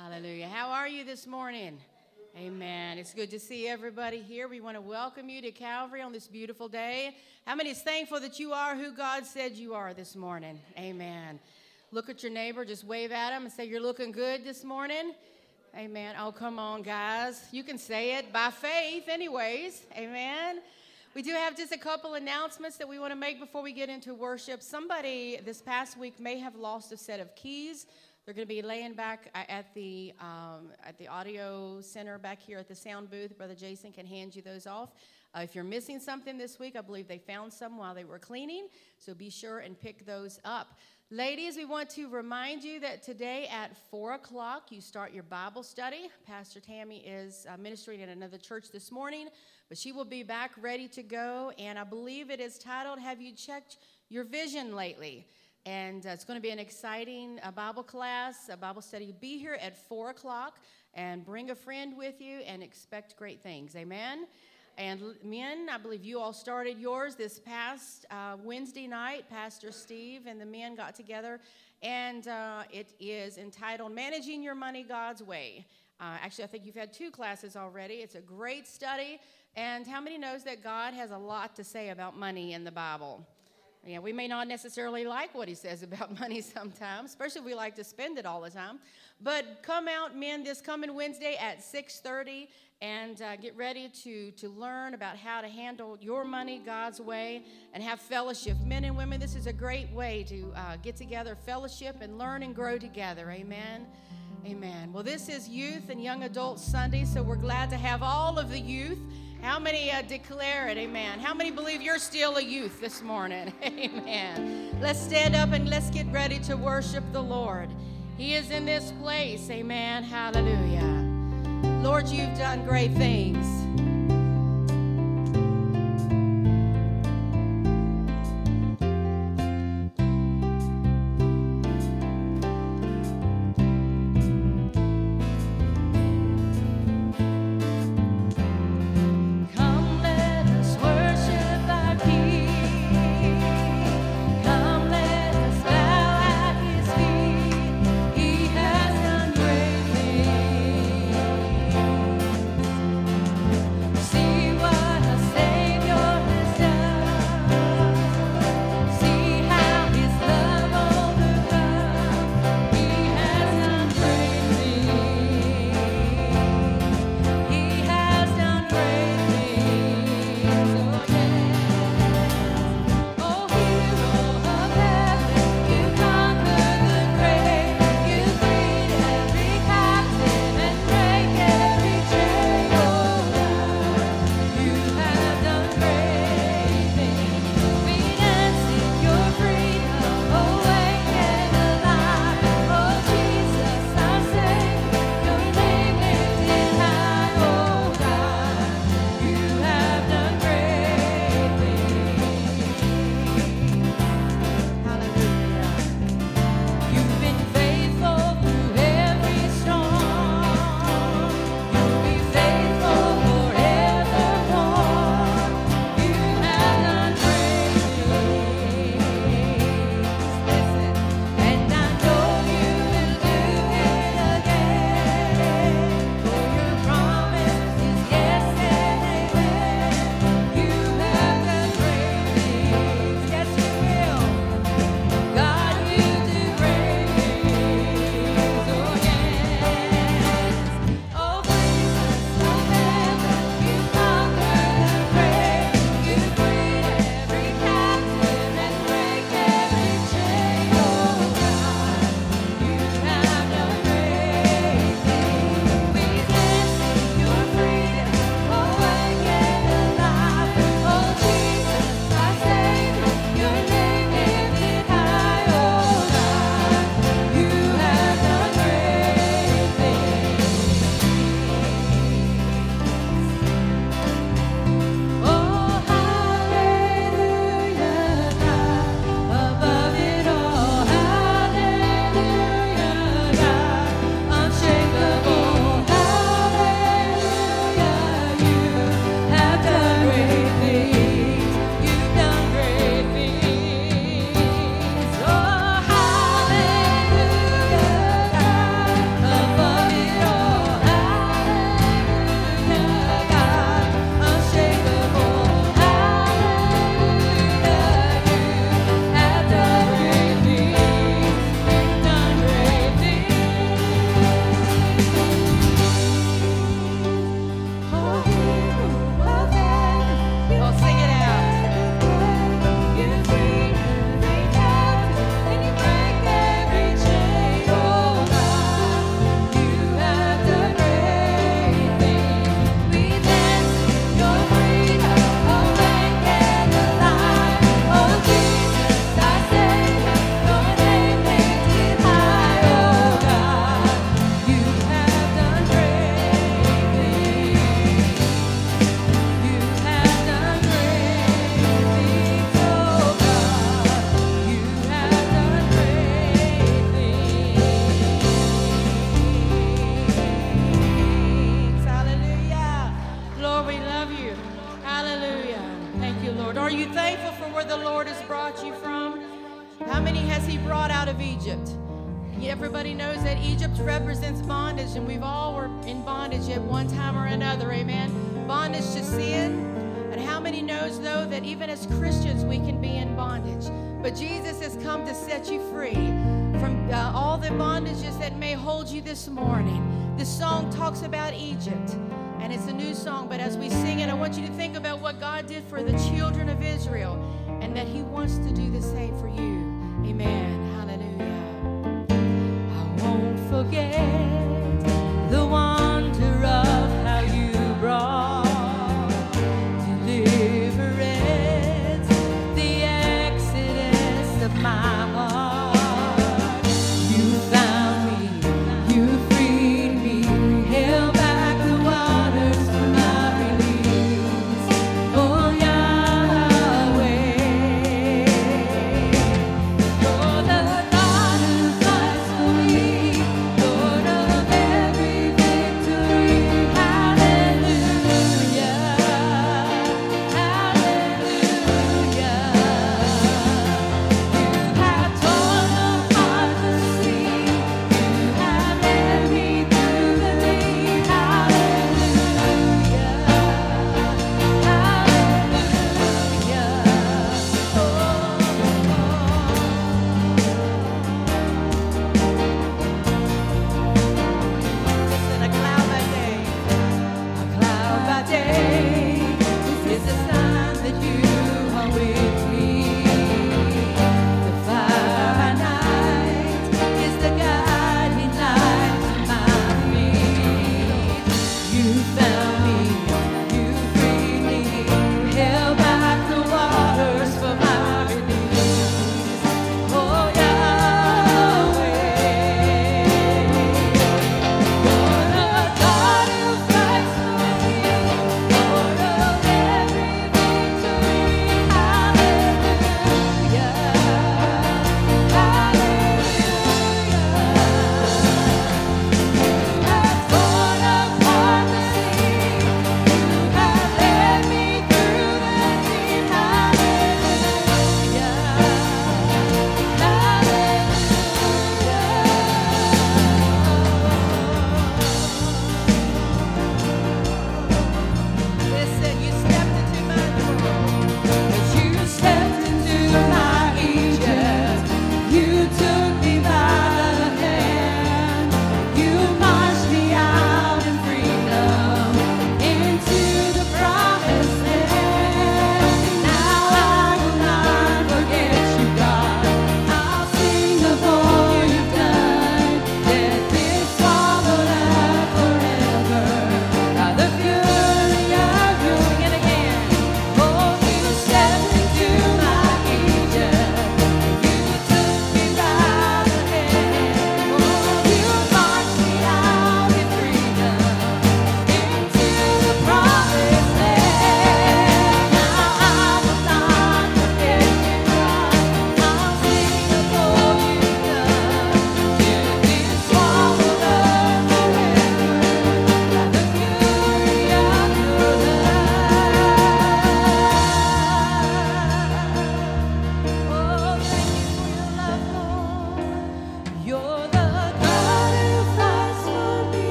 Hallelujah. How are you this morning? Amen. It's good to see everybody here. We want to welcome you to Calvary on this beautiful day. How many is thankful that you are who God said you are this morning? Amen. Look at your neighbor, just wave at him and say, You're looking good this morning. Amen. Oh, come on, guys. You can say it by faith, anyways. Amen. We do have just a couple announcements that we want to make before we get into worship. Somebody this past week may have lost a set of keys. They're going to be laying back at the um, at the audio center back here at the sound booth. Brother Jason can hand you those off. Uh, if you're missing something this week, I believe they found some while they were cleaning, so be sure and pick those up. Ladies, we want to remind you that today at 4 o'clock you start your Bible study. Pastor Tammy is uh, ministering at another church this morning, but she will be back ready to go. And I believe it is titled, Have You Checked Your Vision Lately? And uh, it's going to be an exciting uh, Bible class, a Bible study. Be here at 4 o'clock and bring a friend with you and expect great things. Amen. And men, I believe you all started yours this past uh, Wednesday night. Pastor Steve and the men got together, and uh, it is entitled Managing Your Money God's Way. Uh, actually, I think you've had two classes already. It's a great study. And how many knows that God has a lot to say about money in the Bible? Yeah, we may not necessarily like what he says about money sometimes, especially if we like to spend it all the time. But come out, men, this coming Wednesday at 6:30, and uh, get ready to, to learn about how to handle your money God's way and have fellowship. Men and women, this is a great way to uh, get together, fellowship, and learn and grow together. Amen. Amen. Well, this is Youth and Young Adult Sunday, so we're glad to have all of the youth. How many uh, declare it? Amen. How many believe you're still a youth this morning? Amen. Let's stand up and let's get ready to worship the Lord. He is in this place. Amen. Hallelujah. Lord, you've done great things.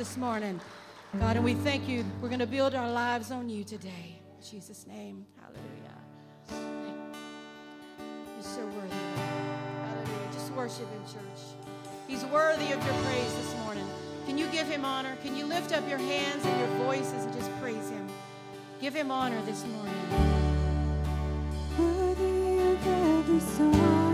This morning. God, and we thank you. We're going to build our lives on you today. In Jesus' name. Hallelujah. You're so worthy. Hallelujah. Just worship Him, church. He's worthy of your praise this morning. Can you give Him honor? Can you lift up your hands and your voices and just praise Him? Give Him honor this morning. Worthy of every song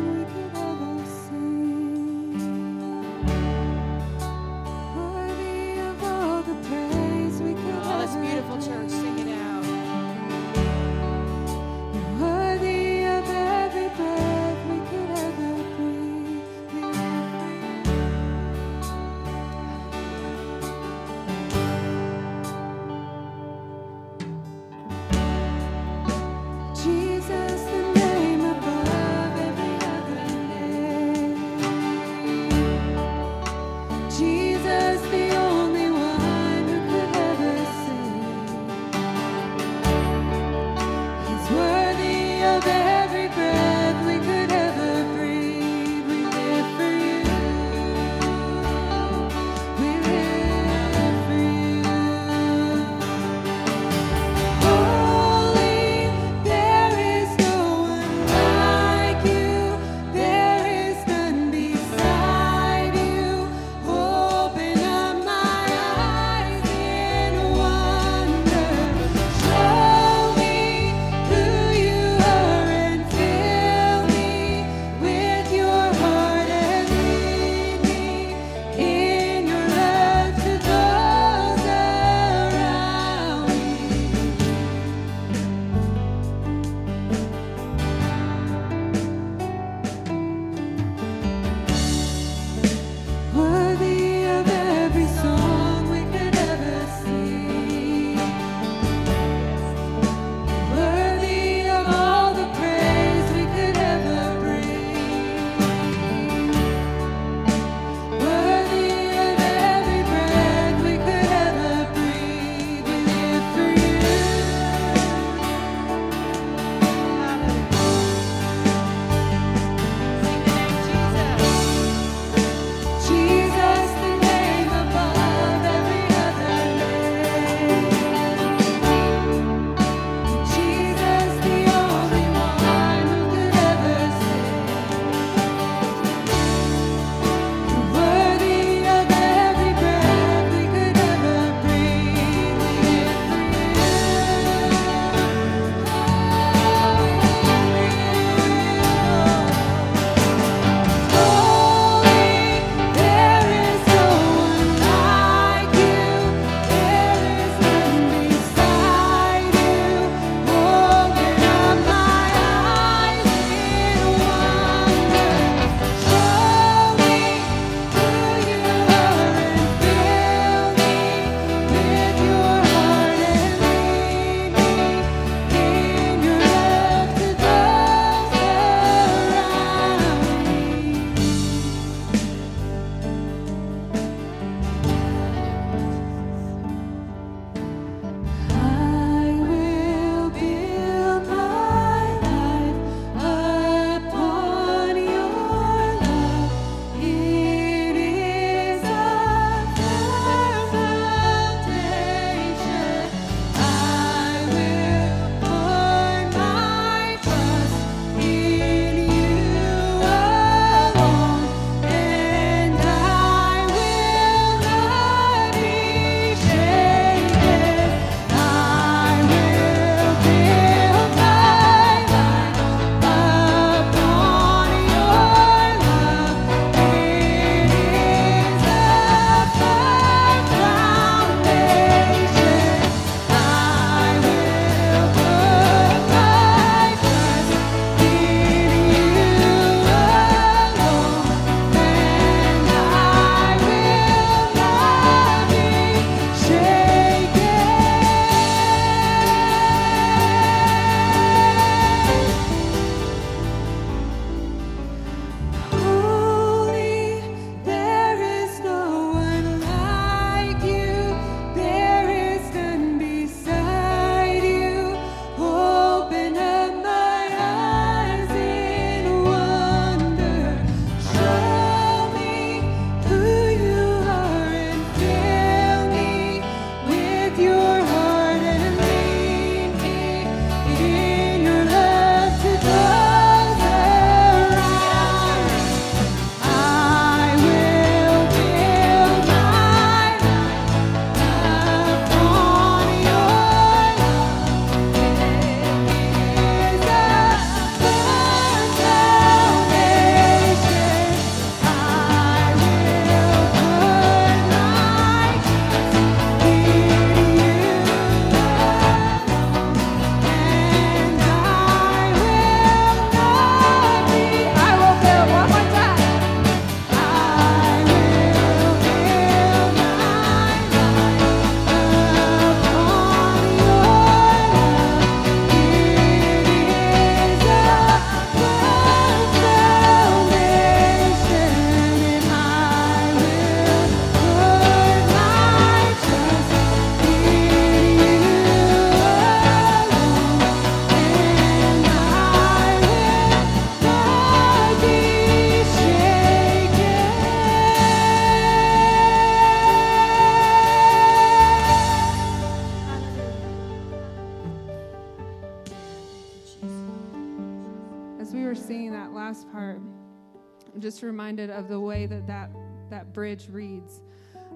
bridge reads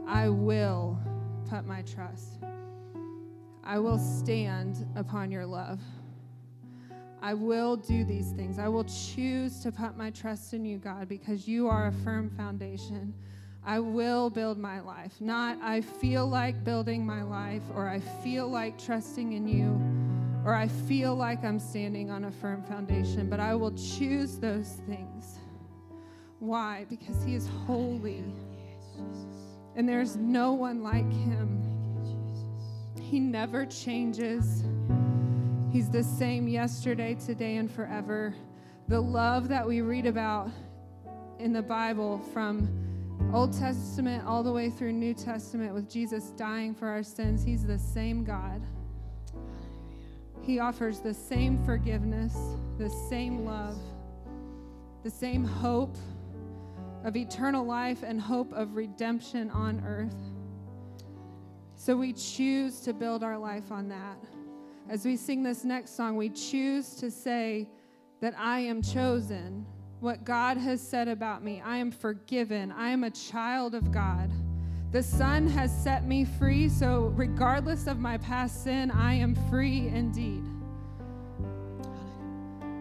I will put my trust. I will stand upon your love. I will do these things. I will choose to put my trust in you, God, because you are a firm foundation. I will build my life. Not I feel like building my life, or I feel like trusting in you, or I feel like I'm standing on a firm foundation, but I will choose those things. Why? Because He is holy, and there's no one like Him. He never changes. He's the same yesterday, today, and forever. The love that we read about in the Bible from Old Testament all the way through New Testament with Jesus dying for our sins, He's the same God. He offers the same forgiveness, the same love, the same hope of eternal life and hope of redemption on earth. So we choose to build our life on that. As we sing this next song, we choose to say that I am chosen. What God has said about me, I am forgiven. I am a child of God. The Son has set me free, so regardless of my past sin, I am free indeed.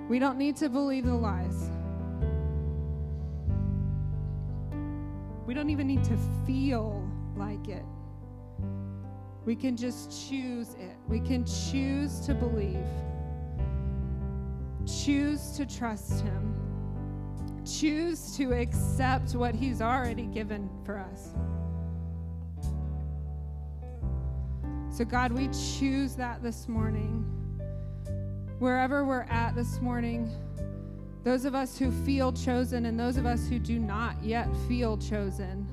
We don't need to believe the lies. We don't even need to feel like it. We can just choose it. We can choose to believe, choose to trust Him, choose to accept what He's already given for us. So, God, we choose that this morning. Wherever we're at this morning, those of us who feel chosen and those of us who do not yet feel chosen.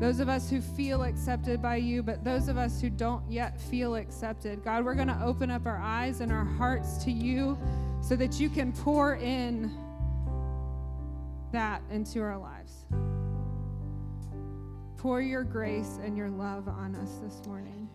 Those of us who feel accepted by you, but those of us who don't yet feel accepted. God, we're going to open up our eyes and our hearts to you so that you can pour in that into our lives. Pour your grace and your love on us this morning.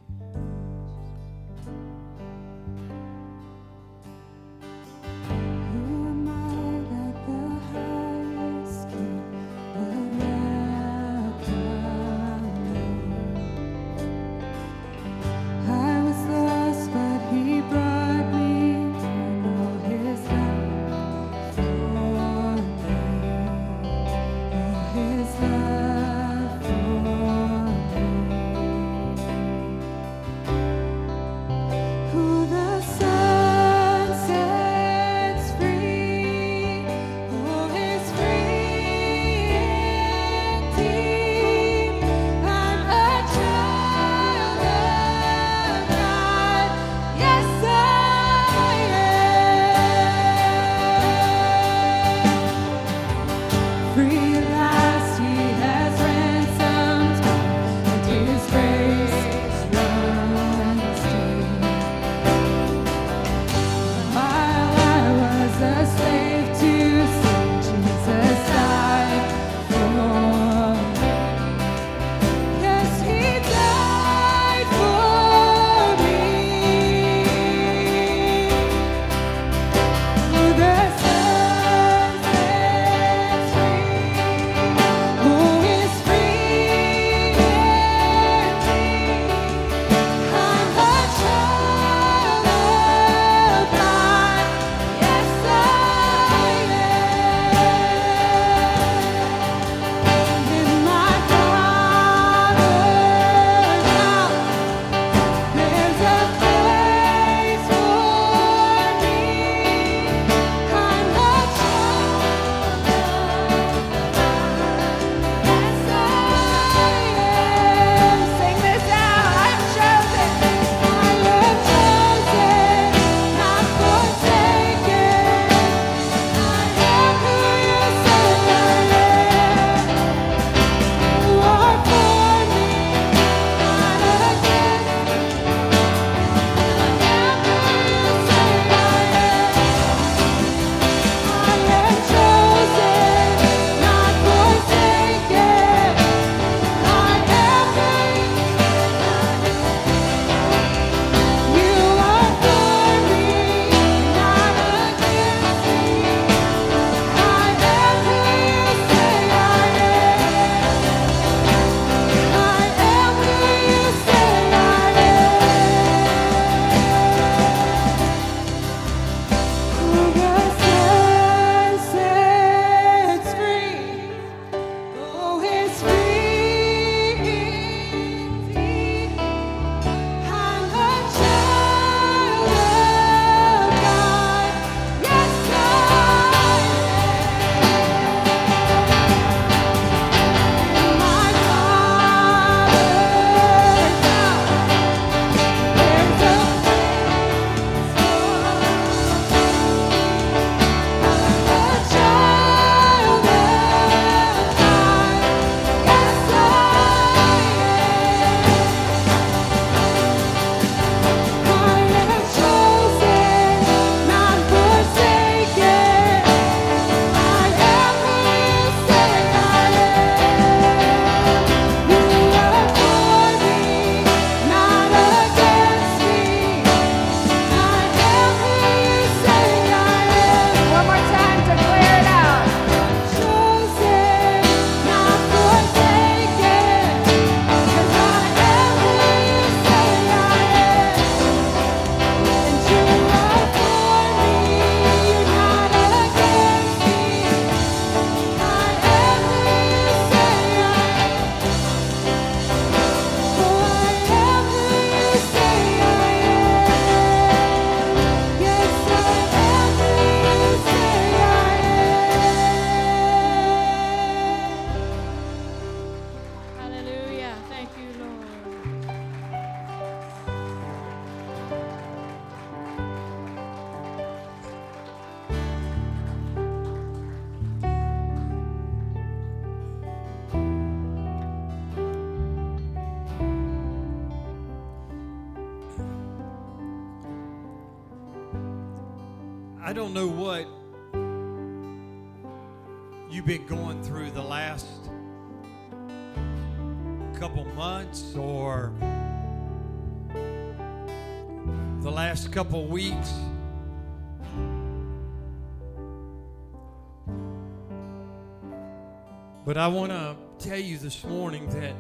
But I want to tell you this morning that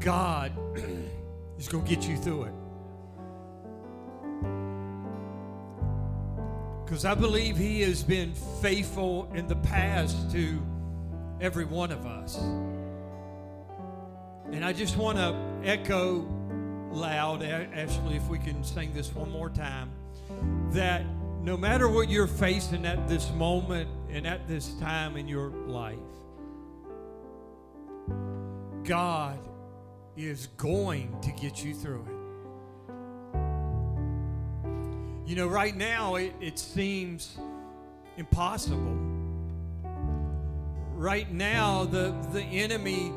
God is going to get you through it. Because I believe He has been faithful in the past to every one of us. And I just want to echo loud, Ashley, if we can sing this one more time, that no matter what you're facing at this moment and at this time in your life, God is going to get you through it. You know, right now it, it seems impossible. Right now, the, the enemy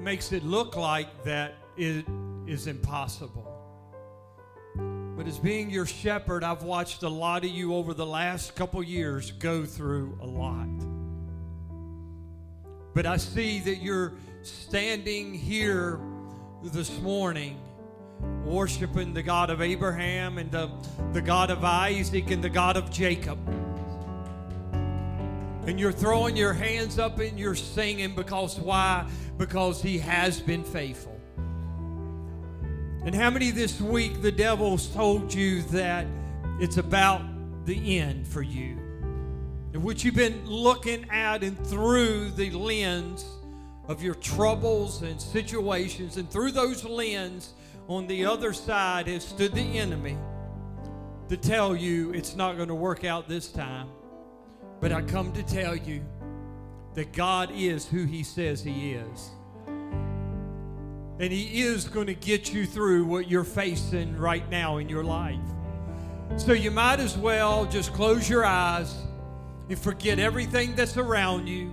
makes it look like that it is impossible. But as being your shepherd, I've watched a lot of you over the last couple years go through a lot. But I see that you're standing here this morning worshiping the God of Abraham and the, the God of Isaac and the God of Jacob. And you're throwing your hands up and you're singing because why? Because he has been faithful. And how many this week the devil's told you that it's about the end for you? And what you've been looking at and through the lens of your troubles and situations, and through those lens on the other side has stood the enemy to tell you it's not going to work out this time. But I come to tell you that God is who He says He is. And He is going to get you through what you're facing right now in your life. So you might as well just close your eyes and forget everything that's around you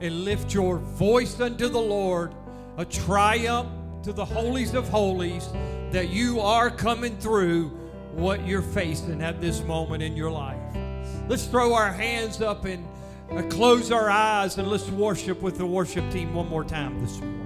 and lift your voice unto the Lord, a triumph to the holies of holies that you are coming through what you're facing at this moment in your life. Let's throw our hands up and uh, close our eyes and let's worship with the worship team one more time this morning.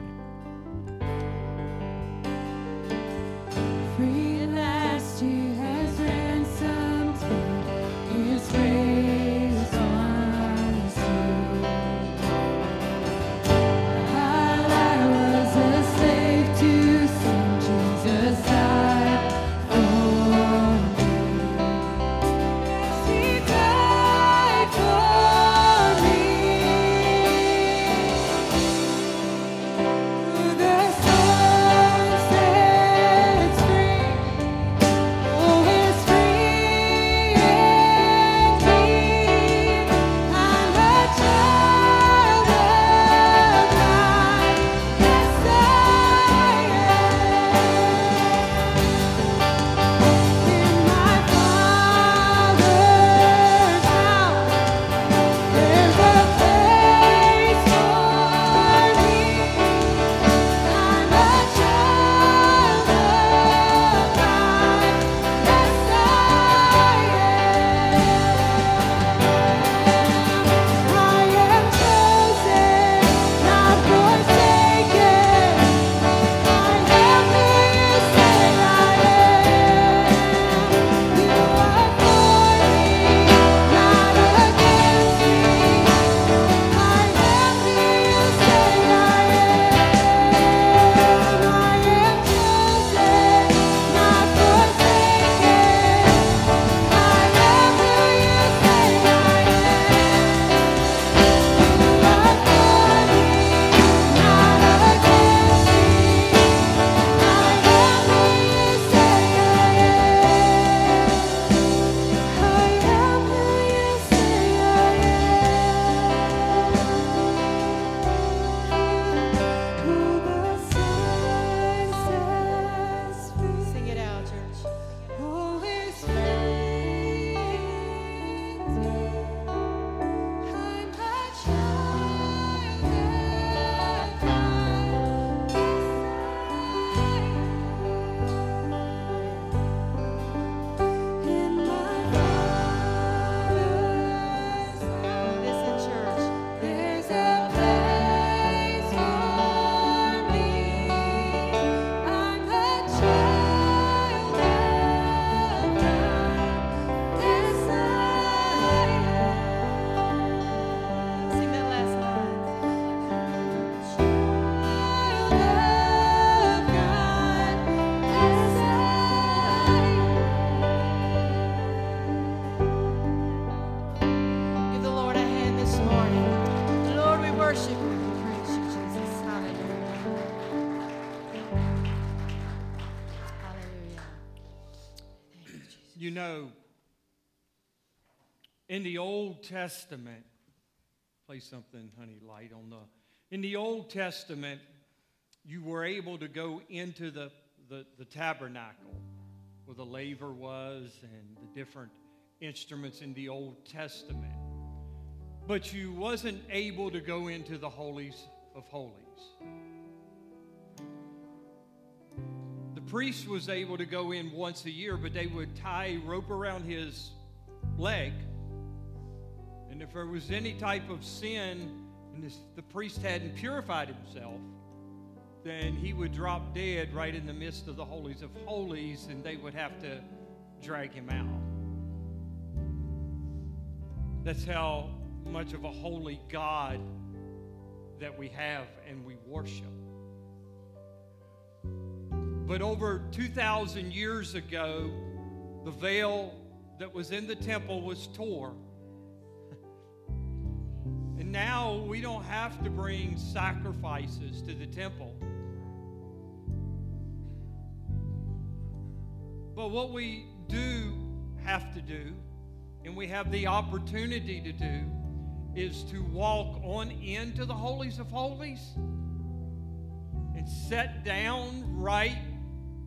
Testament, play something, honey, light on the. In the Old Testament, you were able to go into the, the, the tabernacle where the laver was and the different instruments in the Old Testament. But you wasn't able to go into the holies of holies. The priest was able to go in once a year, but they would tie a rope around his leg. And if there was any type of sin and this, the priest hadn't purified himself, then he would drop dead right in the midst of the holies of holies, and they would have to drag him out. That's how much of a holy God that we have and we worship. But over 2,000 years ago, the veil that was in the temple was torn. Now we don't have to bring sacrifices to the temple. But what we do have to do, and we have the opportunity to do, is to walk on into the holies of holies and set down right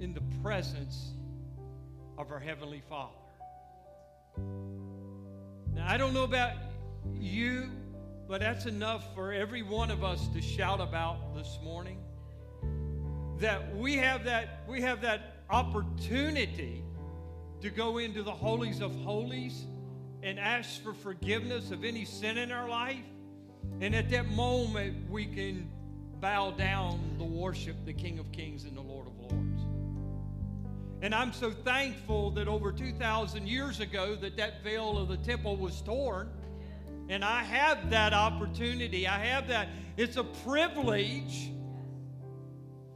in the presence of our Heavenly Father. Now, I don't know about you, but that's enough for every one of us to shout about this morning. That we have that, we have that opportunity to go into the holies of holies and ask for forgiveness of any sin in our life. And at that moment, we can bow down to worship the King of Kings and the Lord of Lords. And I'm so thankful that over 2,000 years ago that that veil of the temple was torn. And I have that opportunity. I have that. It's a privilege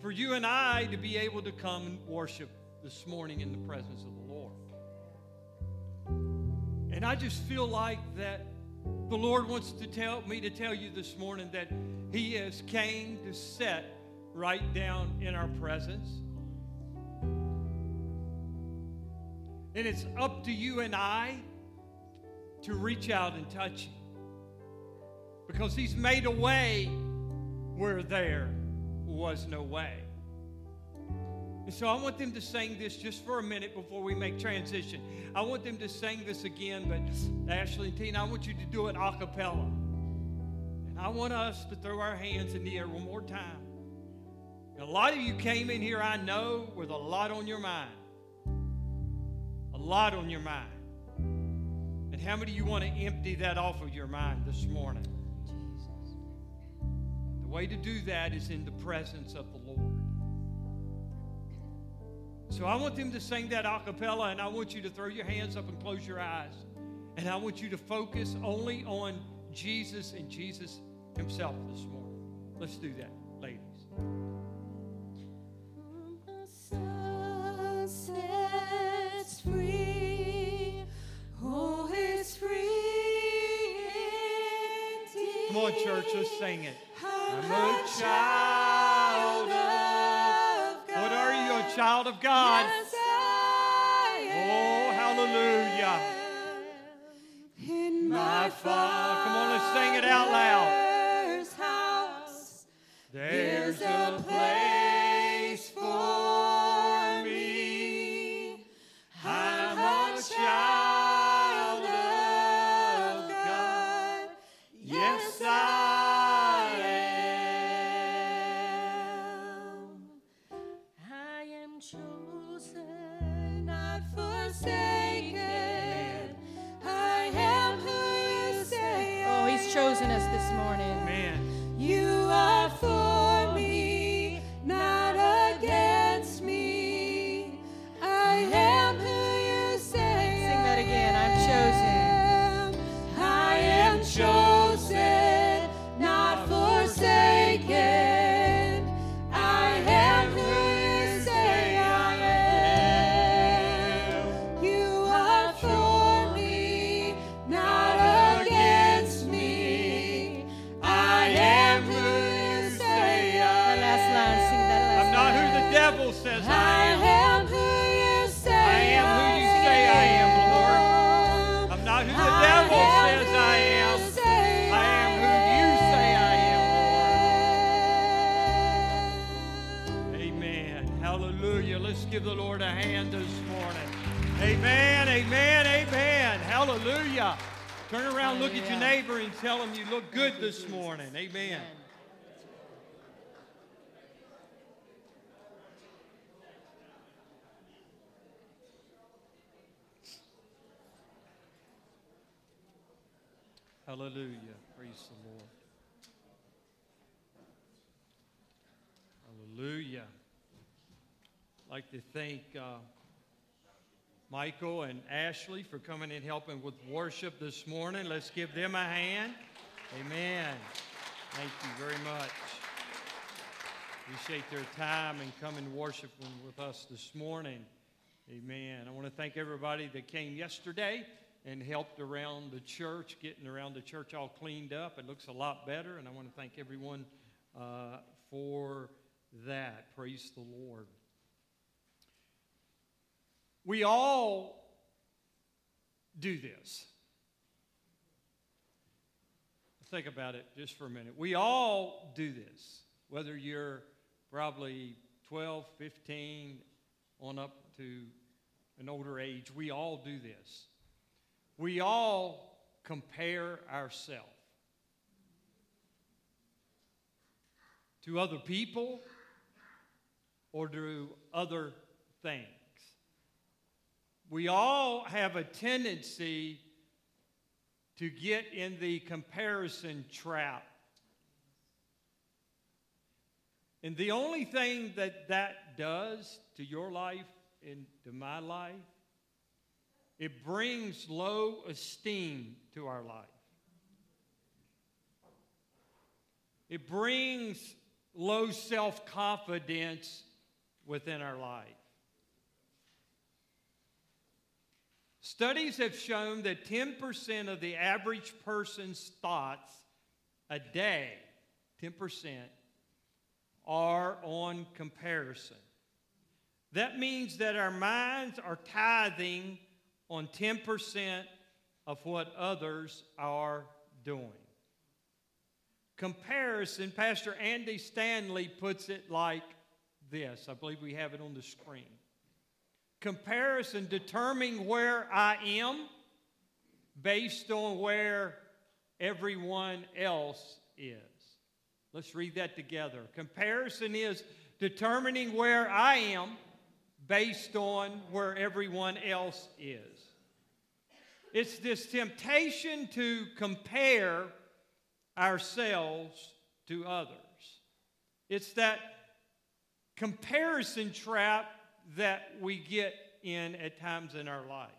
for you and I to be able to come and worship this morning in the presence of the Lord. And I just feel like that the Lord wants to tell me to tell you this morning that He has came to set right down in our presence. And it's up to you and I to reach out and touch Him. Because He's made a way where there was no way. And so I want them to sing this just for a minute before we make transition. I want them to sing this again, but Ashley and Tina, I want you to do it a cappella. And I want us to throw our hands in the air one more time. And a lot of you came in here, I know, with a lot on your mind. A lot on your mind. And how many of you want to empty that off of your mind this morning? Way to do that is in the presence of the Lord. So I want them to sing that a cappella, and I want you to throw your hands up and close your eyes. And I want you to focus only on Jesus and Jesus Himself this morning. Let's do that, ladies. Come on, church, let's sing it. I'm a child of. God. What are you, a child of God? Yes, Oh, hallelujah. In My my Father. Come on, let's sing it out loud. House. There's a place around, look at your neighbor, and tell him you look good this morning. Amen. Hallelujah. Praise the Lord. Hallelujah. I'd like to thank uh, Michael and Ashley for coming and helping with worship this morning. Let's give them a hand. Amen. Thank you very much. Appreciate their time and coming worshiping with us this morning. Amen. I want to thank everybody that came yesterday and helped around the church, getting around the church all cleaned up. It looks a lot better, and I want to thank everyone uh, for that. Praise the Lord. We all do this. Think about it just for a minute. We all do this, whether you're probably 12, 15, on up to an older age. We all do this. We all compare ourselves to other people or to other things. We all have a tendency to get in the comparison trap. And the only thing that that does to your life and to my life, it brings low esteem to our life. It brings low self confidence within our life. Studies have shown that 10% of the average person's thoughts a day, 10%, are on comparison. That means that our minds are tithing on 10% of what others are doing. Comparison, Pastor Andy Stanley puts it like this. I believe we have it on the screen. Comparison determining where I am based on where everyone else is. Let's read that together. Comparison is determining where I am based on where everyone else is. It's this temptation to compare ourselves to others. It's that comparison trap that we get in at times in our life.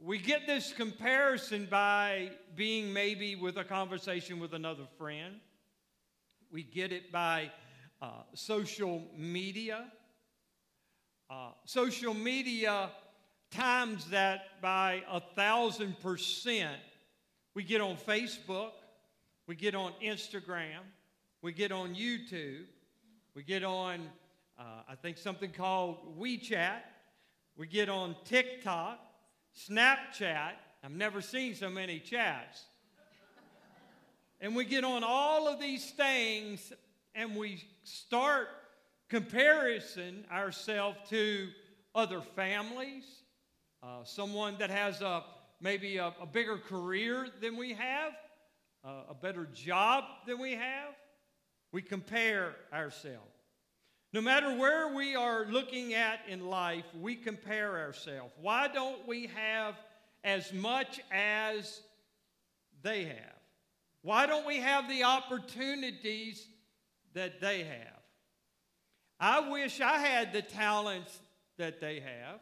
We get this comparison by being maybe with a conversation with another friend. We get it by uh, social media. Uh, social media times that by a thousand percent. We get on Facebook, we get on Instagram, we get on YouTube, we get on, uh, I think, something called WeChat, we get on TikTok, Snapchat. I've never seen so many chats. and we get on all of these things and we start comparison ourselves to other families, uh, someone that has a maybe a, a bigger career than we have, uh, a better job than we have. We compare ourselves. No matter where we are looking at in life, we compare ourselves. Why don't we have as much as they have? Why don't we have the opportunities that they have? I wish I had the talents that they have.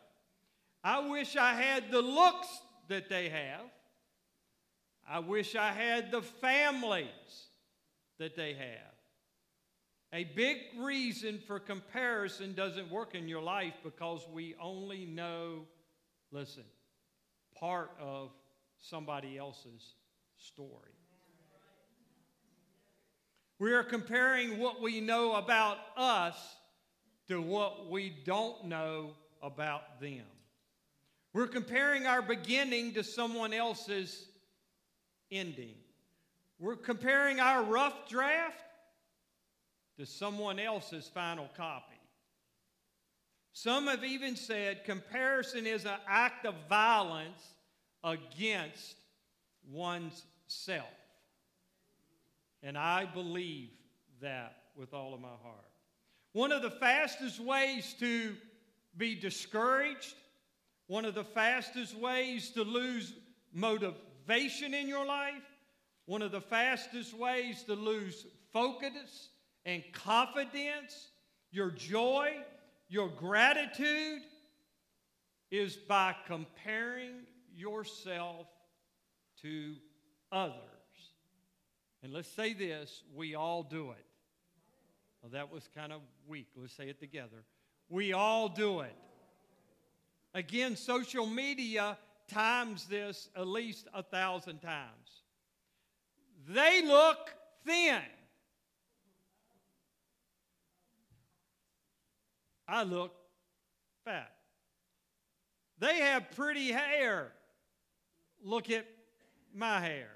I wish I had the looks that they have. I wish I had the families that they have. A big reason for comparison doesn't work in your life because we only know, listen, part of somebody else's story. We are comparing what we know about us to what we don't know about them. We're comparing our beginning to someone else's ending. We're comparing our rough draft to someone else's final copy. Some have even said comparison is an act of violence against one's self. And I believe that with all of my heart. One of the fastest ways to be discouraged, one of the fastest ways to lose motivation in your life, one of the fastest ways to lose focus and confidence, your joy, your gratitude is by comparing yourself to others. And let's say this we all do it. Well, that was kind of weak. Let's say it together. We all do it. Again, social media times this at least a thousand times. They look thin. I look fat. They have pretty hair. Look at my hair.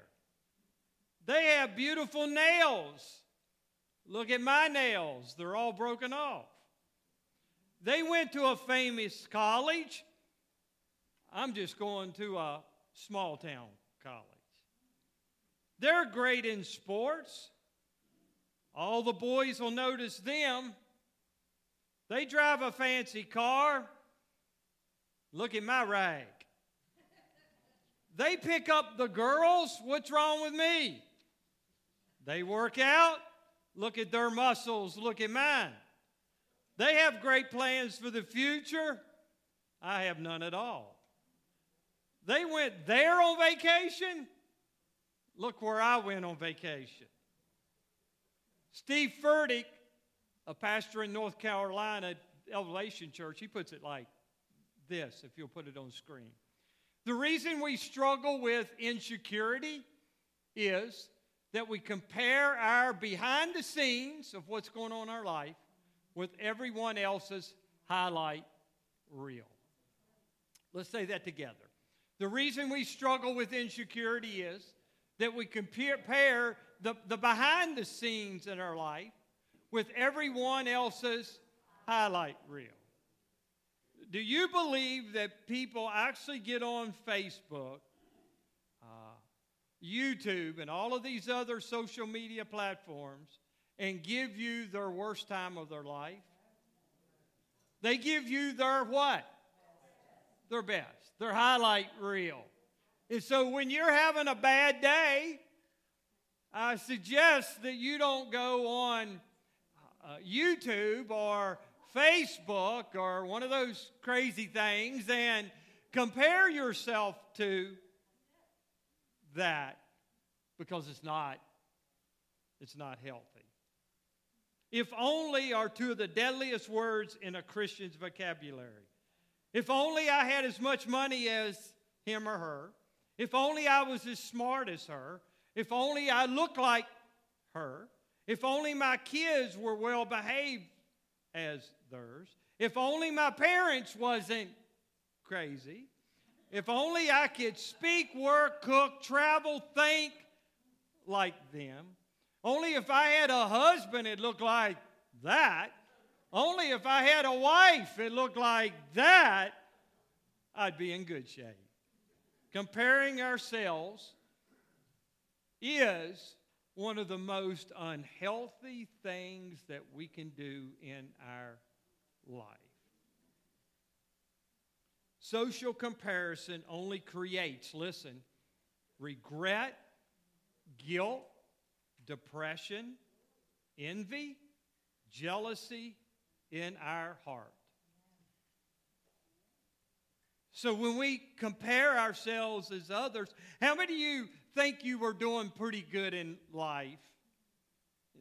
They have beautiful nails. Look at my nails. They're all broken off. They went to a famous college. I'm just going to a small town college. They're great in sports. All the boys will notice them. They drive a fancy car. Look at my rag. They pick up the girls. What's wrong with me? They work out. Look at their muscles. Look at mine. They have great plans for the future. I have none at all. They went there on vacation. Look where I went on vacation. Steve Furtick a pastor in North Carolina, Elevation Church, he puts it like this, if you'll put it on screen. The reason we struggle with insecurity is that we compare our behind the scenes of what's going on in our life with everyone else's highlight reel. Let's say that together. The reason we struggle with insecurity is that we compare the, the behind the scenes in our life with everyone else's highlight reel. Do you believe that people actually get on Facebook, uh, YouTube, and all of these other social media platforms and give you their worst time of their life? They give you their what? Their best, their highlight reel. And so when you're having a bad day, I suggest that you don't go on uh, YouTube or Facebook or one of those crazy things and compare yourself to that because it's not it's not healthy. If only are two of the deadliest words in a Christian's vocabulary. If only I had as much money as him or her. If only I was as smart as her. If only I looked like her. If only my kids were well behaved as theirs. If only my parents wasn't crazy. If only I could speak, work, cook, travel, think like them. Only if I had a husband, it looked like that. Only if I had a wife, it looked like that. I'd be in good shape. Comparing ourselves is one of the most unhealthy things that we can do in our life. Social comparison only creates, listen, regret, guilt, depression, envy, jealousy in our heart. So when we compare ourselves as others, how many of you think you were doing pretty good in life.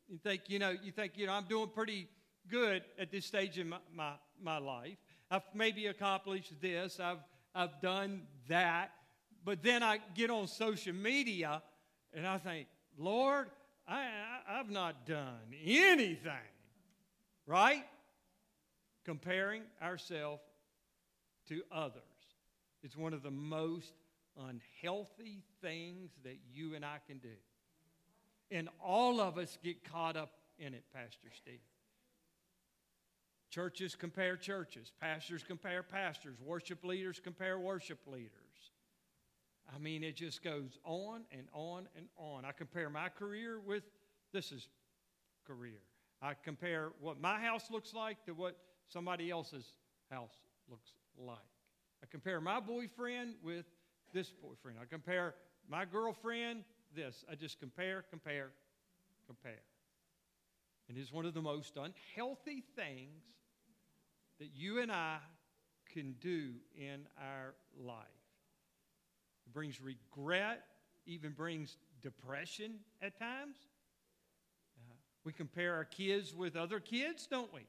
You think, you know, you think, you know, I'm doing pretty good at this stage in my, my, my life. I've maybe accomplished this, I've, I've done that. But then I get on social media and I think, Lord, I, I, I've not done anything. Right? Comparing ourselves to others. It's one of the most unhealthy things that you and I can do. And all of us get caught up in it, Pastor Steve. Churches compare churches, pastors compare pastors, worship leaders compare worship leaders. I mean, it just goes on and on and on. I compare my career with this is career. I compare what my house looks like to what somebody else's house looks like. I compare my boyfriend with this boyfriend. I compare my girlfriend this. I just compare, compare, compare. And it's one of the most unhealthy things that you and I can do in our life. It brings regret, even brings depression at times. Uh, we compare our kids with other kids, don't we?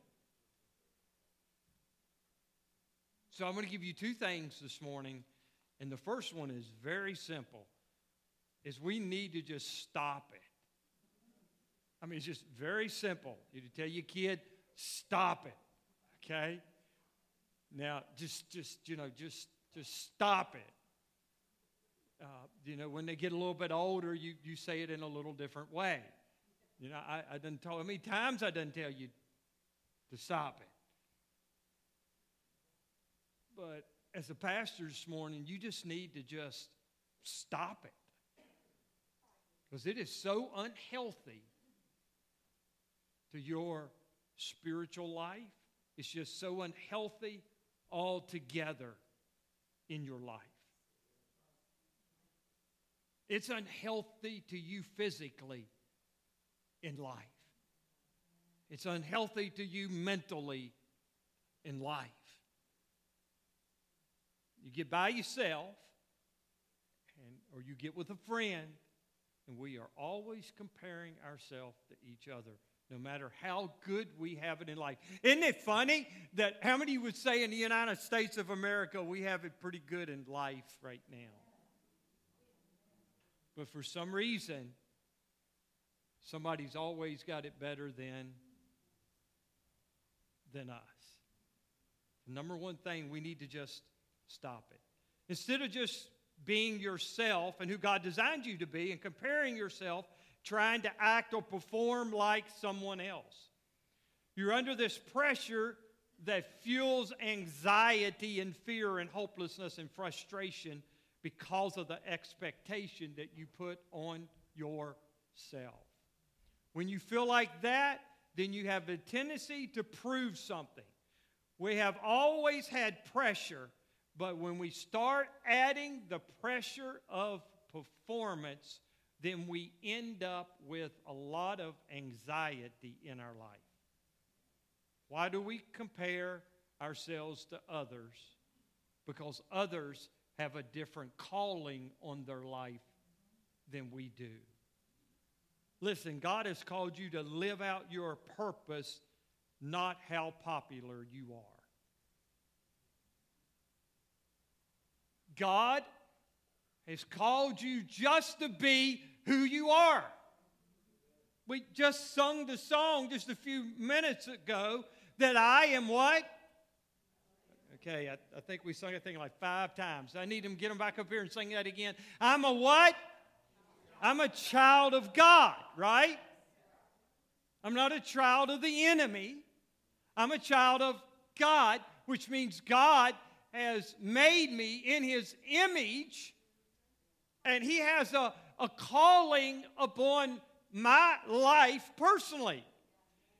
So I'm going to give you two things this morning. And the first one is very simple. Is we need to just stop it. I mean, it's just very simple. You tell your kid, stop it. Okay? Now, just, just, you know, just, just stop it. Uh, you know, when they get a little bit older, you, you say it in a little different way. You know, I, I didn't tell, how many times I didn't tell you to stop it. But as a pastor this morning, you just need to just stop it. Because it is so unhealthy to your spiritual life. It's just so unhealthy altogether in your life. It's unhealthy to you physically in life. It's unhealthy to you mentally in life. You get by yourself, and, or you get with a friend, and we are always comparing ourselves to each other, no matter how good we have it in life. Isn't it funny that how many would say in the United States of America we have it pretty good in life right now? But for some reason, somebody's always got it better than, than us. The number one thing we need to just stop it. Instead of just being yourself and who God designed you to be and comparing yourself, trying to act or perform like someone else. You're under this pressure that fuels anxiety and fear and hopelessness and frustration because of the expectation that you put on yourself. When you feel like that, then you have a tendency to prove something. We have always had pressure but when we start adding the pressure of performance, then we end up with a lot of anxiety in our life. Why do we compare ourselves to others? Because others have a different calling on their life than we do. Listen, God has called you to live out your purpose, not how popular you are. God has called you just to be who you are. We just sung the song just a few minutes ago that I am what? Okay, I, I think we sung that thing like five times. I need them to get them back up here and sing that again. I'm a what? I'm a child of God, right? I'm not a child of the enemy. I'm a child of God, which means God has made me in his image, and he has a, a calling upon my life personally.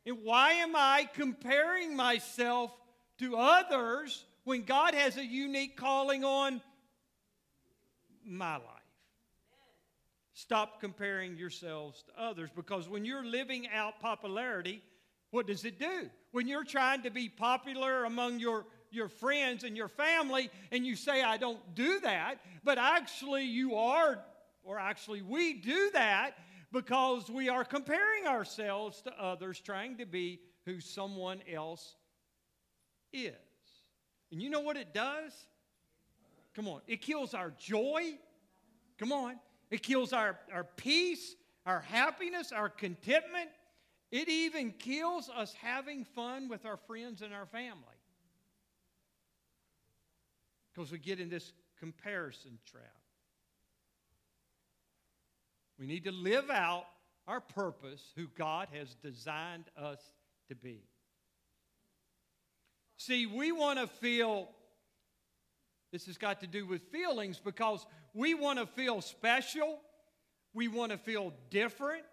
And why am I comparing myself to others when God has a unique calling on my life? Stop comparing yourselves to others because when you're living out popularity, what does it do? When you're trying to be popular among your your friends and your family and you say, I don't do that, but actually you are, or actually we do that because we are comparing ourselves to others, trying to be who someone else is. And you know what it does? Come on, it kills our joy. Come on, it kills our, our peace, our happiness, our contentment. It even kills us having fun with our friends and our family because we get in this comparison trap. We need to live out our purpose, who God has designed us to be. See, we want to feel, this has got to do with feelings because we want to feel special. We want to feel different.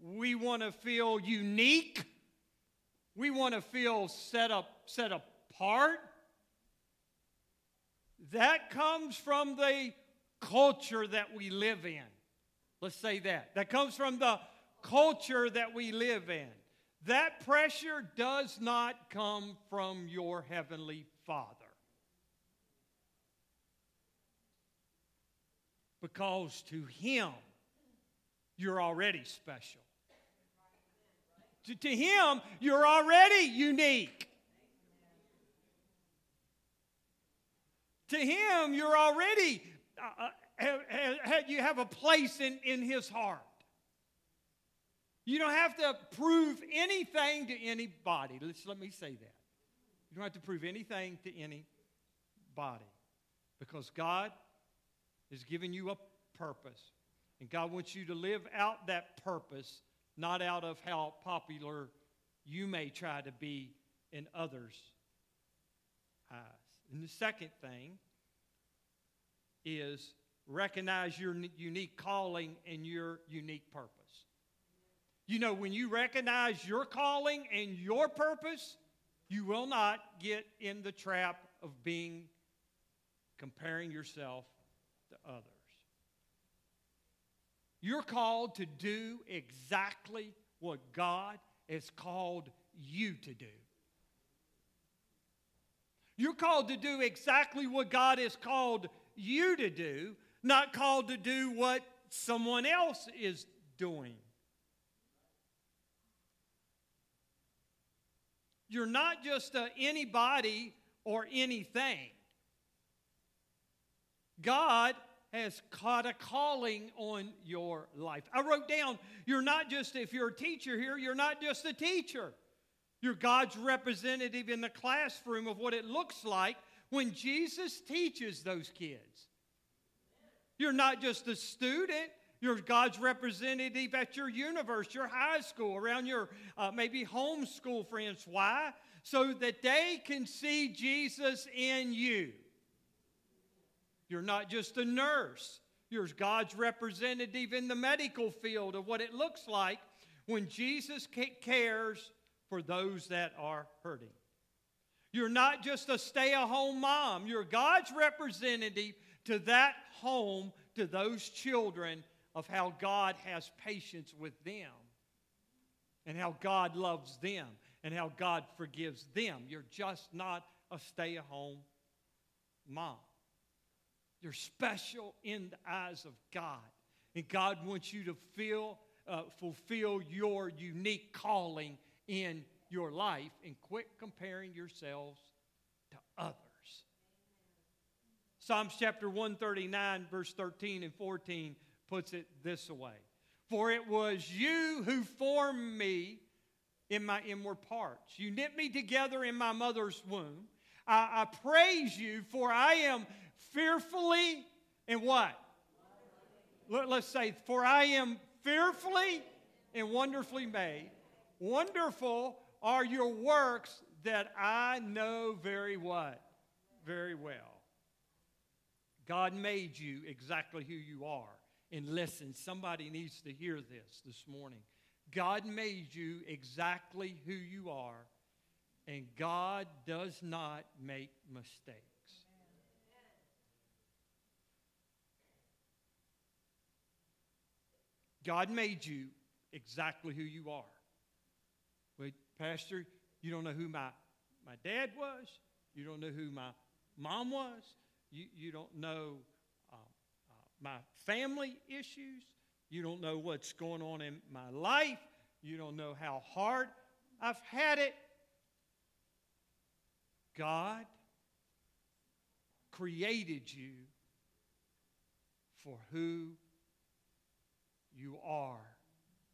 We want to feel unique. We want to feel set up, set apart. That comes from the culture that we live in. Let's say that. That comes from the culture that we live in. That pressure does not come from your heavenly Father. Because to Him, you're already special. To, to Him, you're already unique. To Him, you're already, uh, uh have, have, you have a place in, in His heart. You don't have to prove anything to anybody. Let's, let me say that. You don't have to prove anything to anybody because God has given you a purpose. And God wants you to live out that purpose, not out of how popular you may try to be in others' eyes. And the second thing is recognize your unique calling and your unique purpose. You know, when you recognize your calling and your purpose, you will not get in the trap of being comparing yourself to others. You're called to do exactly what God has called you to do. You're called to do exactly what God has called you to do, not called to do what someone else is doing. You're not just anybody or anything. God has caught a calling on your life. I wrote down, you're not just, if you're a teacher here, you're not just a teacher. You're God's representative in the classroom of what it looks like when Jesus teaches those kids. You're not just a student, you're God's representative at your universe, your high school, around your uh, maybe homeschool friends. Why? So that they can see Jesus in you. You're not just a nurse, you're God's representative in the medical field of what it looks like when Jesus cares for those that are hurting. You're not just a stay at home mom, you're God's representative to that home, to those children of how God has patience with them and how God loves them and how God forgives them. You're just not a stay at home mom. You're special in the eyes of God. And God wants you to feel, uh, fulfill your unique calling in your life and quit comparing yourselves to others. Psalms chapter 139, verse 13 and 14 puts it this way For it was you who formed me in my inward parts. You knit me together in my mother's womb. I, I praise you, for I am fearfully and what? Let, let's say, for I am fearfully and wonderfully made. Wonderful are your works that I know very what? Very well. God made you exactly who you are. And listen, somebody needs to hear this this morning. God made you exactly who you are, and God does not make mistakes. God made you exactly who you are. Pastor, you don't know who my, my dad was. You don't know who my mom was. You, you don't know uh, uh, my family issues. You don't know what's going on in my life. You don't know how hard I've had it. God created you for who you are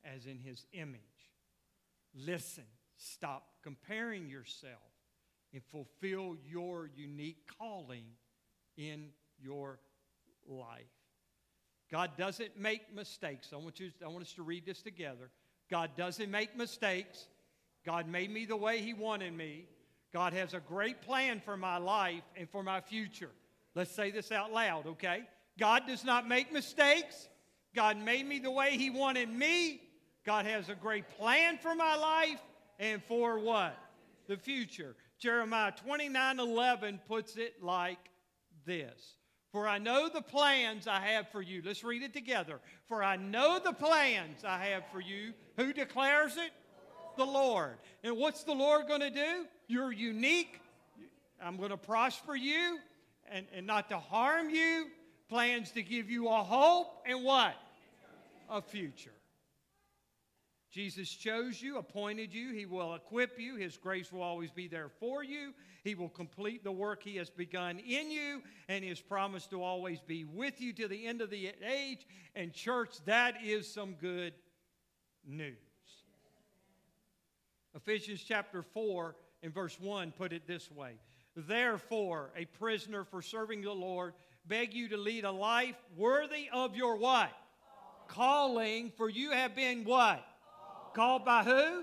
as in his image. Listen, stop comparing yourself and fulfill your unique calling in your life. God doesn't make mistakes. I want, you, I want us to read this together. God doesn't make mistakes. God made me the way He wanted me. God has a great plan for my life and for my future. Let's say this out loud, okay? God does not make mistakes. God made me the way He wanted me. God has a great plan for my life and for what? The future. Jeremiah 29 11 puts it like this For I know the plans I have for you. Let's read it together. For I know the plans I have for you. Who declares it? The Lord. And what's the Lord going to do? You're unique. I'm going to prosper you and, and not to harm you. Plans to give you a hope and what? A future. Jesus chose you, appointed you. He will equip you. His grace will always be there for you. He will complete the work He has begun in you, and He has promised to always be with you to the end of the age. And, church, that is some good news. Ephesians chapter 4 and verse 1 put it this way Therefore, a prisoner for serving the Lord, beg you to lead a life worthy of your what? Calling, for you have been what? Called by who?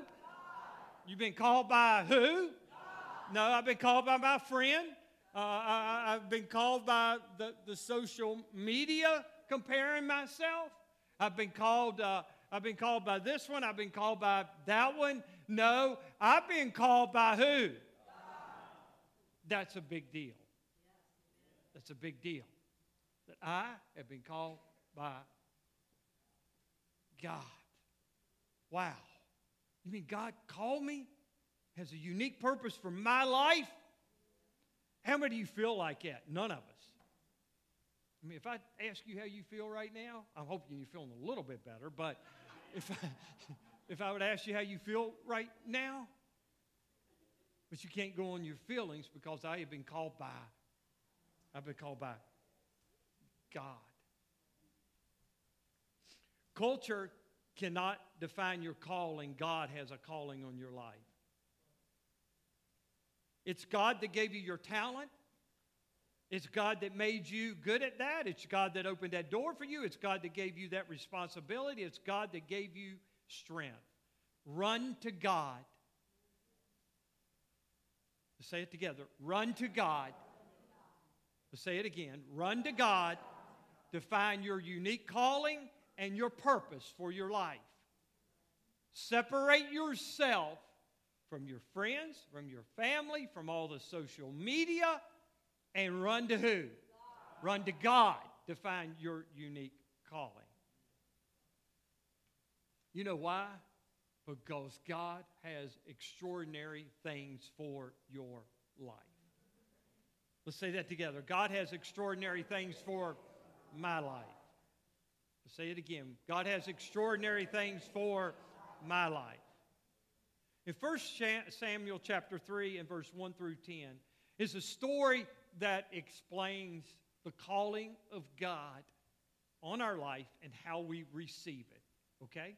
You've been called by who? No, I've been called by my friend. Uh, I, have been called by the, the social media comparing myself. I've been called. Uh, I've been called by this one. I've been called by that one. No, I've been called by who? That's a big deal. That's a big deal. That I have been called by God. Wow. You mean God called me? Has a unique purpose for my life? How many of you feel like that? None of us. I mean, if I ask you how you feel right now, I'm hoping you're feeling a little bit better, but if I, if I would ask you how you feel right now, but you can't go on your feelings because I have been called by, I've been called by God. Culture cannot define your calling, God has a calling on your life. It's God that gave you your talent. It's God that made you good at that. It's God that opened that door for you. It's God that gave you that responsibility. It's God that gave you strength. Run to God. Let's say it together. Run to God. Let's say it again. Run to God to find your unique calling and your purpose for your life. Separate yourself from your friends, from your family, from all the social media, and run to who? Run to God to find your unique calling. You know why? Because God has extraordinary things for your life. Let's say that together. God has extraordinary things for my life. Let's say it again. God has extraordinary things for my life. In 1 Samuel chapter 3 and verse 1 through 10 is a story that explains the calling of God on our life and how we receive it. Okay?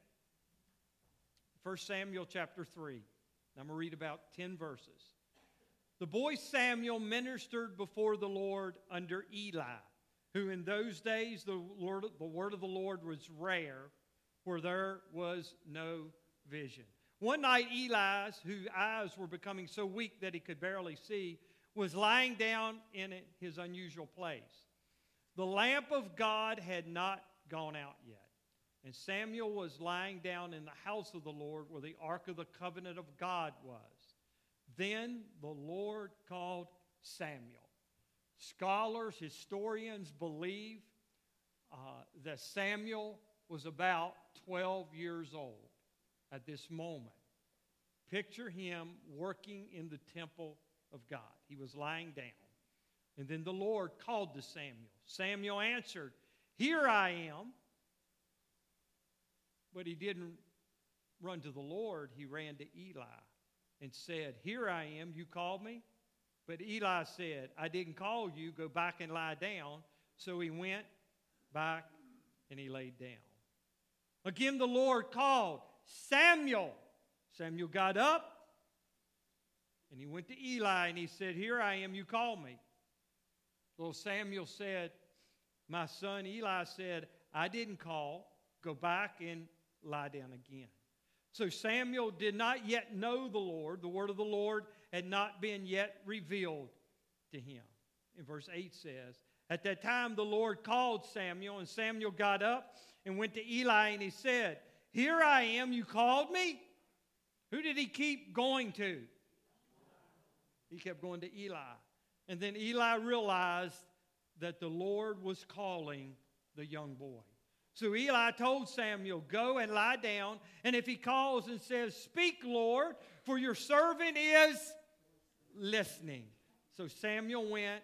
1 Samuel chapter 3. I'm going to read about 10 verses. The boy Samuel ministered before the Lord under Eli, who in those days the, Lord, the word of the Lord was rare, for there was no vision. One night, Eli, whose eyes were becoming so weak that he could barely see, was lying down in his unusual place. The lamp of God had not gone out yet. And Samuel was lying down in the house of the Lord where the ark of the covenant of God was. Then the Lord called Samuel. Scholars, historians believe uh, that Samuel was about 12 years old at this moment. Picture him working in the temple of God. He was lying down. And then the Lord called to Samuel. Samuel answered, Here I am. But he didn't run to the Lord, he ran to Eli and said, Here I am, you called me? But Eli said, I didn't call you, go back and lie down. So he went back and he laid down. Again, the Lord called, Samuel. Samuel got up and he went to Eli and he said, Here I am, you call me. Little Samuel said, My son Eli said, I didn't call. Go back and lie down again. So Samuel did not yet know the Lord. The word of the Lord had not been yet revealed to him. In verse 8 says, At that time the Lord called Samuel, and Samuel got up and went to Eli, and he said, Here I am, you called me? Who did he keep going to? He kept going to Eli. And then Eli realized that the Lord was calling the young boy. So Eli told Samuel, Go and lie down. And if he calls and says, Speak, Lord, for your servant is listening. So Samuel went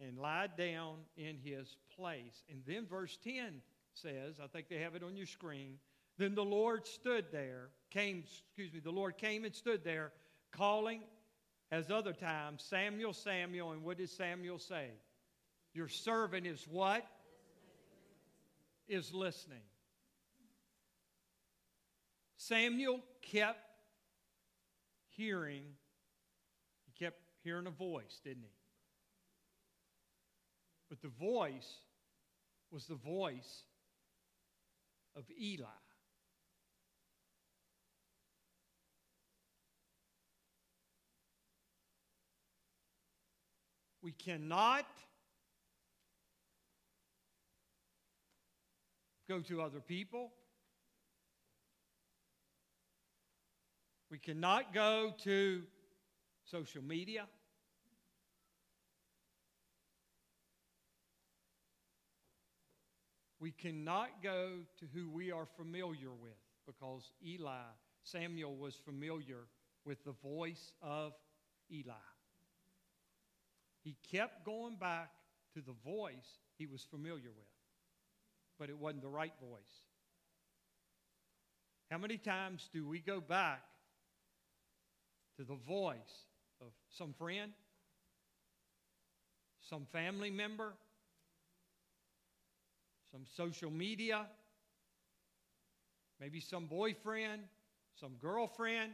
and lied down in his place. And then verse 10 says, I think they have it on your screen. Then the Lord stood there, came, excuse me, the Lord came and stood there, calling as other times, Samuel, Samuel. And what did Samuel say? Your servant is what? Is listening. Samuel kept hearing, hearing a voice, didn't he? But the voice was the voice of Eli. We cannot go to other people. We cannot go to social media. We cannot go to who we are familiar with because Eli, Samuel was familiar with the voice of Eli. He kept going back to the voice he was familiar with, but it wasn't the right voice. How many times do we go back to the voice of some friend, some family member, some social media, maybe some boyfriend, some girlfriend?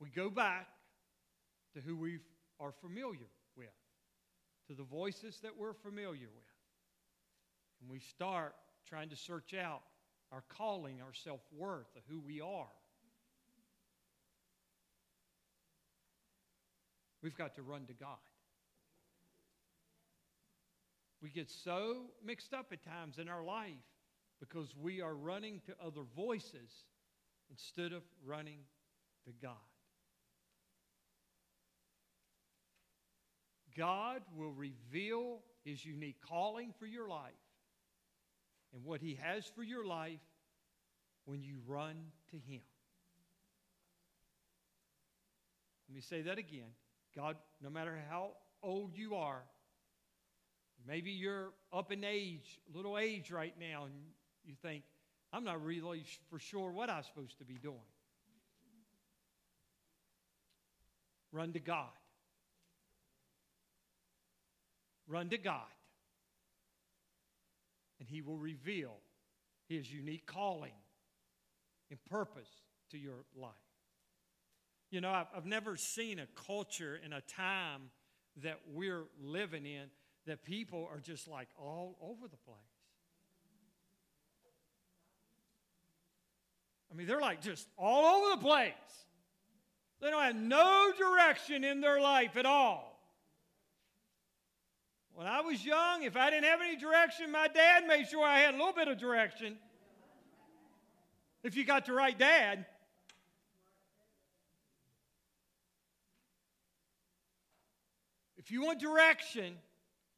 We go back to who we are familiar with, to the voices that we're familiar with. And we start trying to search out our calling, our self worth, who we are. We've got to run to God. We get so mixed up at times in our life because we are running to other voices instead of running to God. God will reveal his unique calling for your life and what he has for your life when you run to him. Let me say that again. God, no matter how old you are, maybe you're up in age, little age right now, and you think, I'm not really for sure what I'm supposed to be doing. Run to God. Run to God, and He will reveal His unique calling and purpose to your life. You know, I've, never seen a culture in a time that we're living in that people are just like all over the place. I mean, they're like just all over the place. They don't have no direction in their life at all. When I was young, if I didn't have any direction, my dad made sure I had a little bit of direction. If you got the right dad. If you want direction,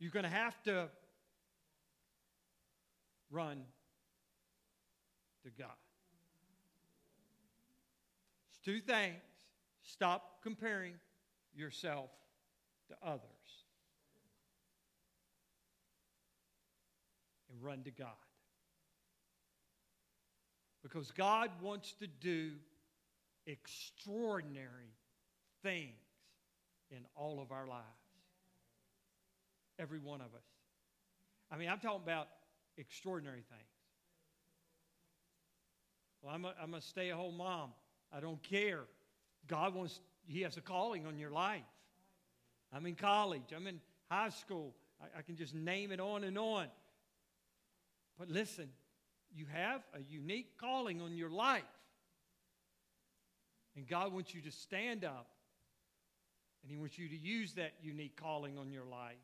you're going to have to run to God. It's two things. Stop comparing yourself to others. and run to God. Because God wants to do extraordinary things in all of our lives. Every one of us. I mean, I'm talking about extraordinary things. Well, I'm a, I'm a stay at home mom. I don't care. God wants, He has a calling on your life. I'm in college, I'm in high school. I, I can just name it on and on. But listen, you have a unique calling on your life. And God wants you to stand up and He wants you to use that unique calling on your life.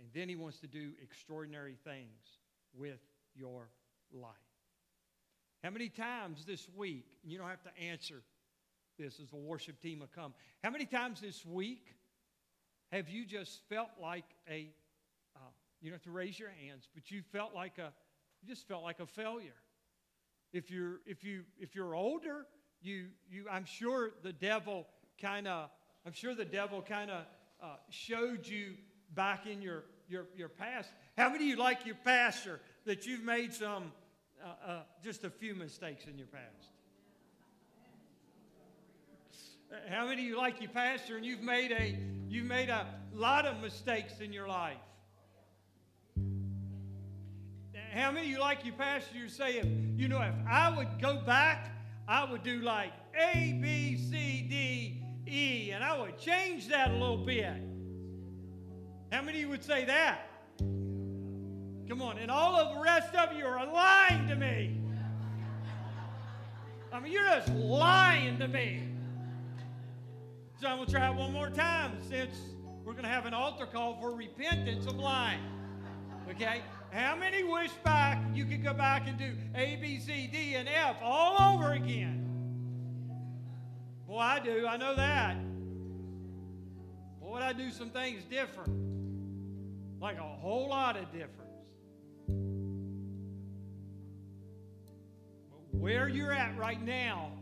And then He wants to do extraordinary things with your life. How many times this week, you don't have to answer this as the worship team will come, how many times this week have you just felt like a, uh, you don't have to raise your hands, but you felt like a, you just felt like a failure. If you're, if you, if you're older, you, you, I'm sure the devil kind of, I'm sure the devil kind of uh, showed you back in your, your, your past. How many of you like your pastor that you've made some, uh, uh, just a few mistakes in your past? How many of you like your pastor and you've made a, you've made a lot of mistakes in your life? How many of you like your pastor you say, if, you know, if I would go back, I would do like A, B, C, D, E, and I would change that a little bit. How many would say that? Come on, and all of the rest of you are lying to me. I mean, you're just lying to me. So I'm going to try it one more time since we're going to have an altar call for repentance of lying. Okay? How many wish back you could go back and do A, B, C, D, and F all over again? Well, I do. I know that. Well, would I do some things different? Like a whole lot of difference. But where you're at right now,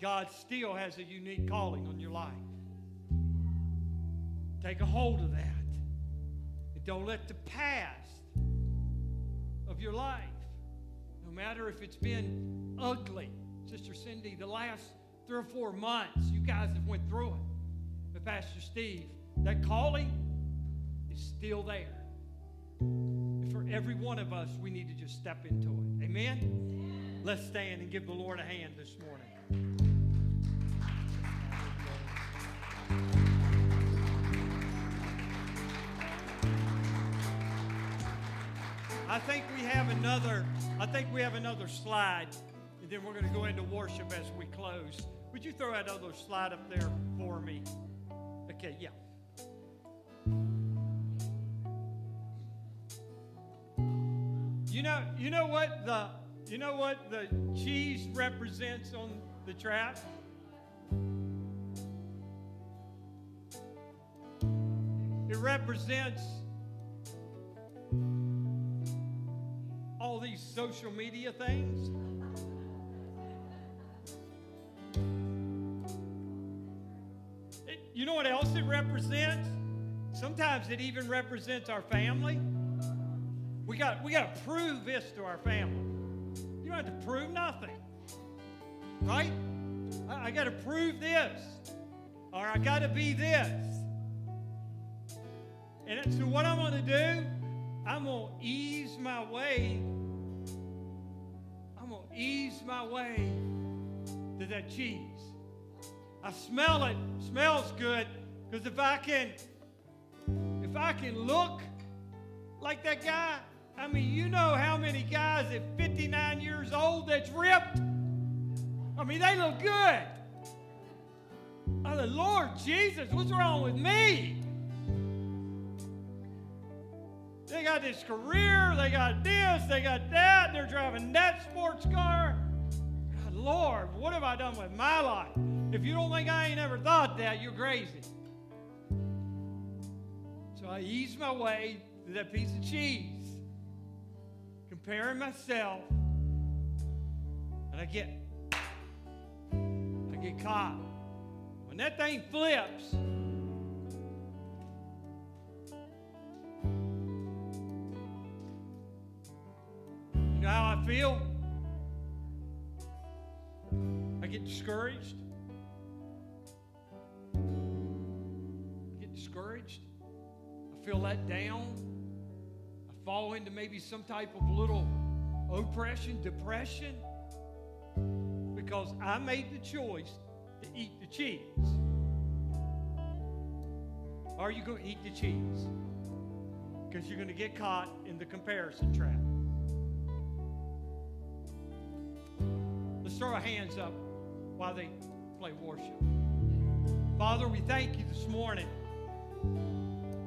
God still has a unique calling on your life. Take a hold of that. And don't let the past of your life, no matter if it's been ugly, Sister Cindy, the last three or four months, you guys have went through it. But Pastor Steve, that calling still there. For every one of us, we need to just step into it. Amen? Let's stand and give the Lord a hand this morning. I think we have another, I think we have another slide, and then we're going to go into worship as we close. Would you throw that other slide up there for me? Okay, yeah. You know, you know what the you know what the cheese represents on the trap? It represents all these social media things. It- you know what else it represents? Sometimes it even represents our family. We got, we got to prove this to our family. You don't have to prove nothing, right? I, I got to prove this, or I got to be this. And so, what I'm going to do, I'm going to ease my way. I'm going to ease my way to that cheese. I smell it. Smells good. Because if I can, if I can look like that guy, I mean, you know how many guys at 59 years old that's ripped. I mean, they look good. Oh, I said, Lord Jesus, what's wrong with me? They got this career, they got this, they got that, they're driving that sports car. God, Lord, what have I done with my life? If you don't think I ain't ever thought that, you're crazy. So I ease my way to that piece of cheese, comparing myself, and I get, I get caught. When that thing flips, You know how I feel? I get discouraged. I get discouraged. I feel let down fall into maybe some type of little oppression, depression, because I made the choice to eat the cheese. Are you going to eat the cheese? Because you're going to get caught in the comparison trap. Let's throw our hands up while they play worship. Father, we thank you this morning.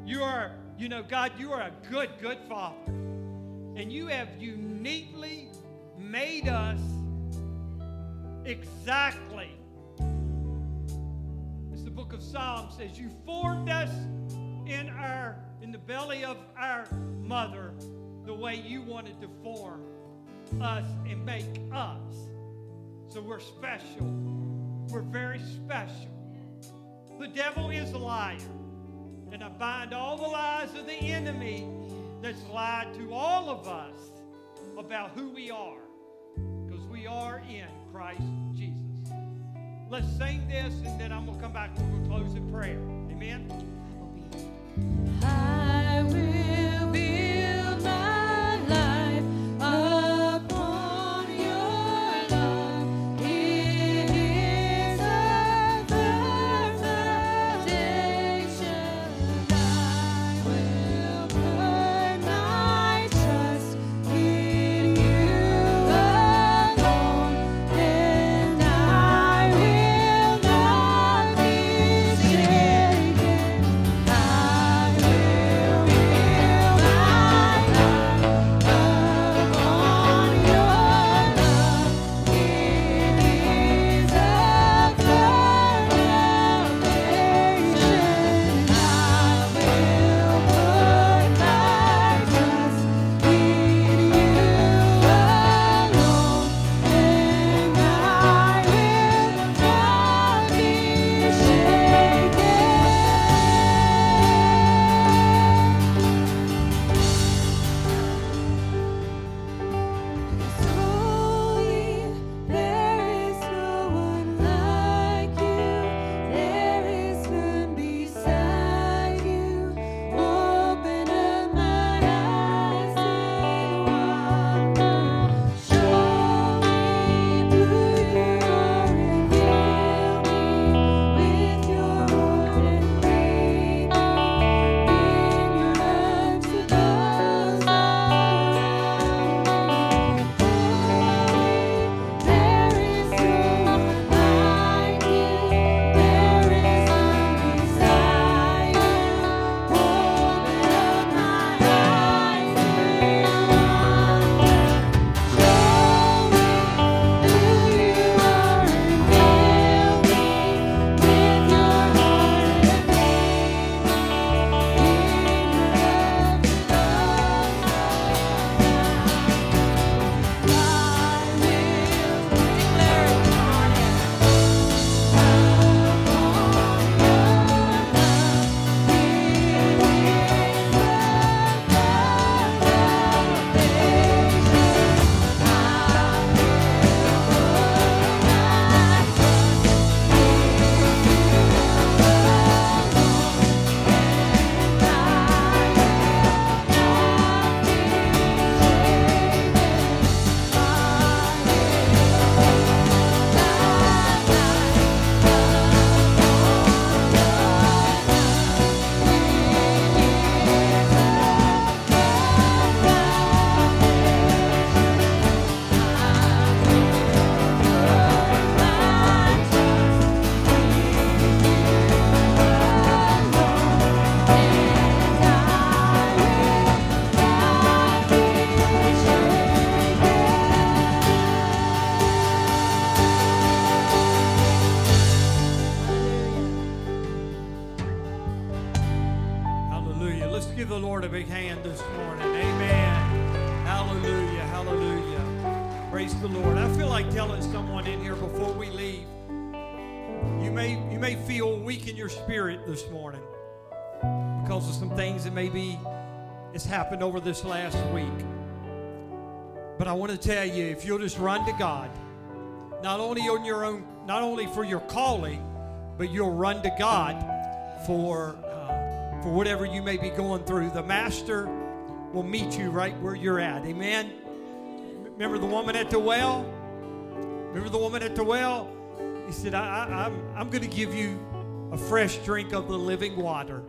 You are you know, God, you are a good, good Father. And you have uniquely made us exactly as the book of Psalms says, you formed us in our in the belly of our mother the way you wanted to form us and make us. So we're special. We're very special. The devil is a liar. And I bind all the lies of the enemy that's lied to all of us about who we are. Because we are in Christ Jesus. Let's sing this and then I'm going to come back and we'll close in prayer. Amen. I will over this last week. But I want to tell you, if you'll just run to God, not only on your own, not only for your calling, but you'll run to God for uh, for whatever you may be going through. The Master will meet you right where you're at. Amen. Remember the woman at the well? Remember the woman at the well? He said, I, I, I'm, I'm going to give you a fresh drink of the living water.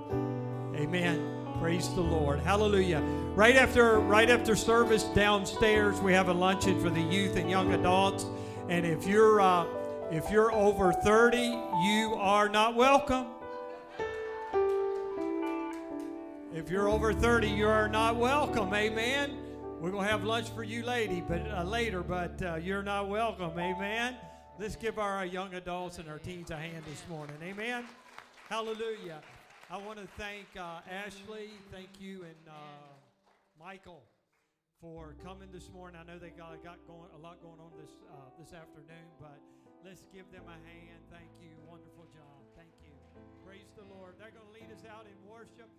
Amen. Praise the Lord. Hallelujah. Right after right after service downstairs, we have a luncheon for the youth and young adults. And if you're uh, if you're over 30, you are not welcome. If you're over 30, you are not welcome. Amen. We're going to have lunch for you lady, but uh, later, but uh, you're not welcome. Amen. Let's give our young adults and our teens a hand this morning. Amen. Hallelujah. I want to thank uh, Ashley, thank you, and uh, Michael for coming this morning. I know they got, got going a lot going on this uh, this afternoon, but let's give them a hand. Thank you. Wonderful job. Thank you. Praise the Lord. They're going to lead us out in worship.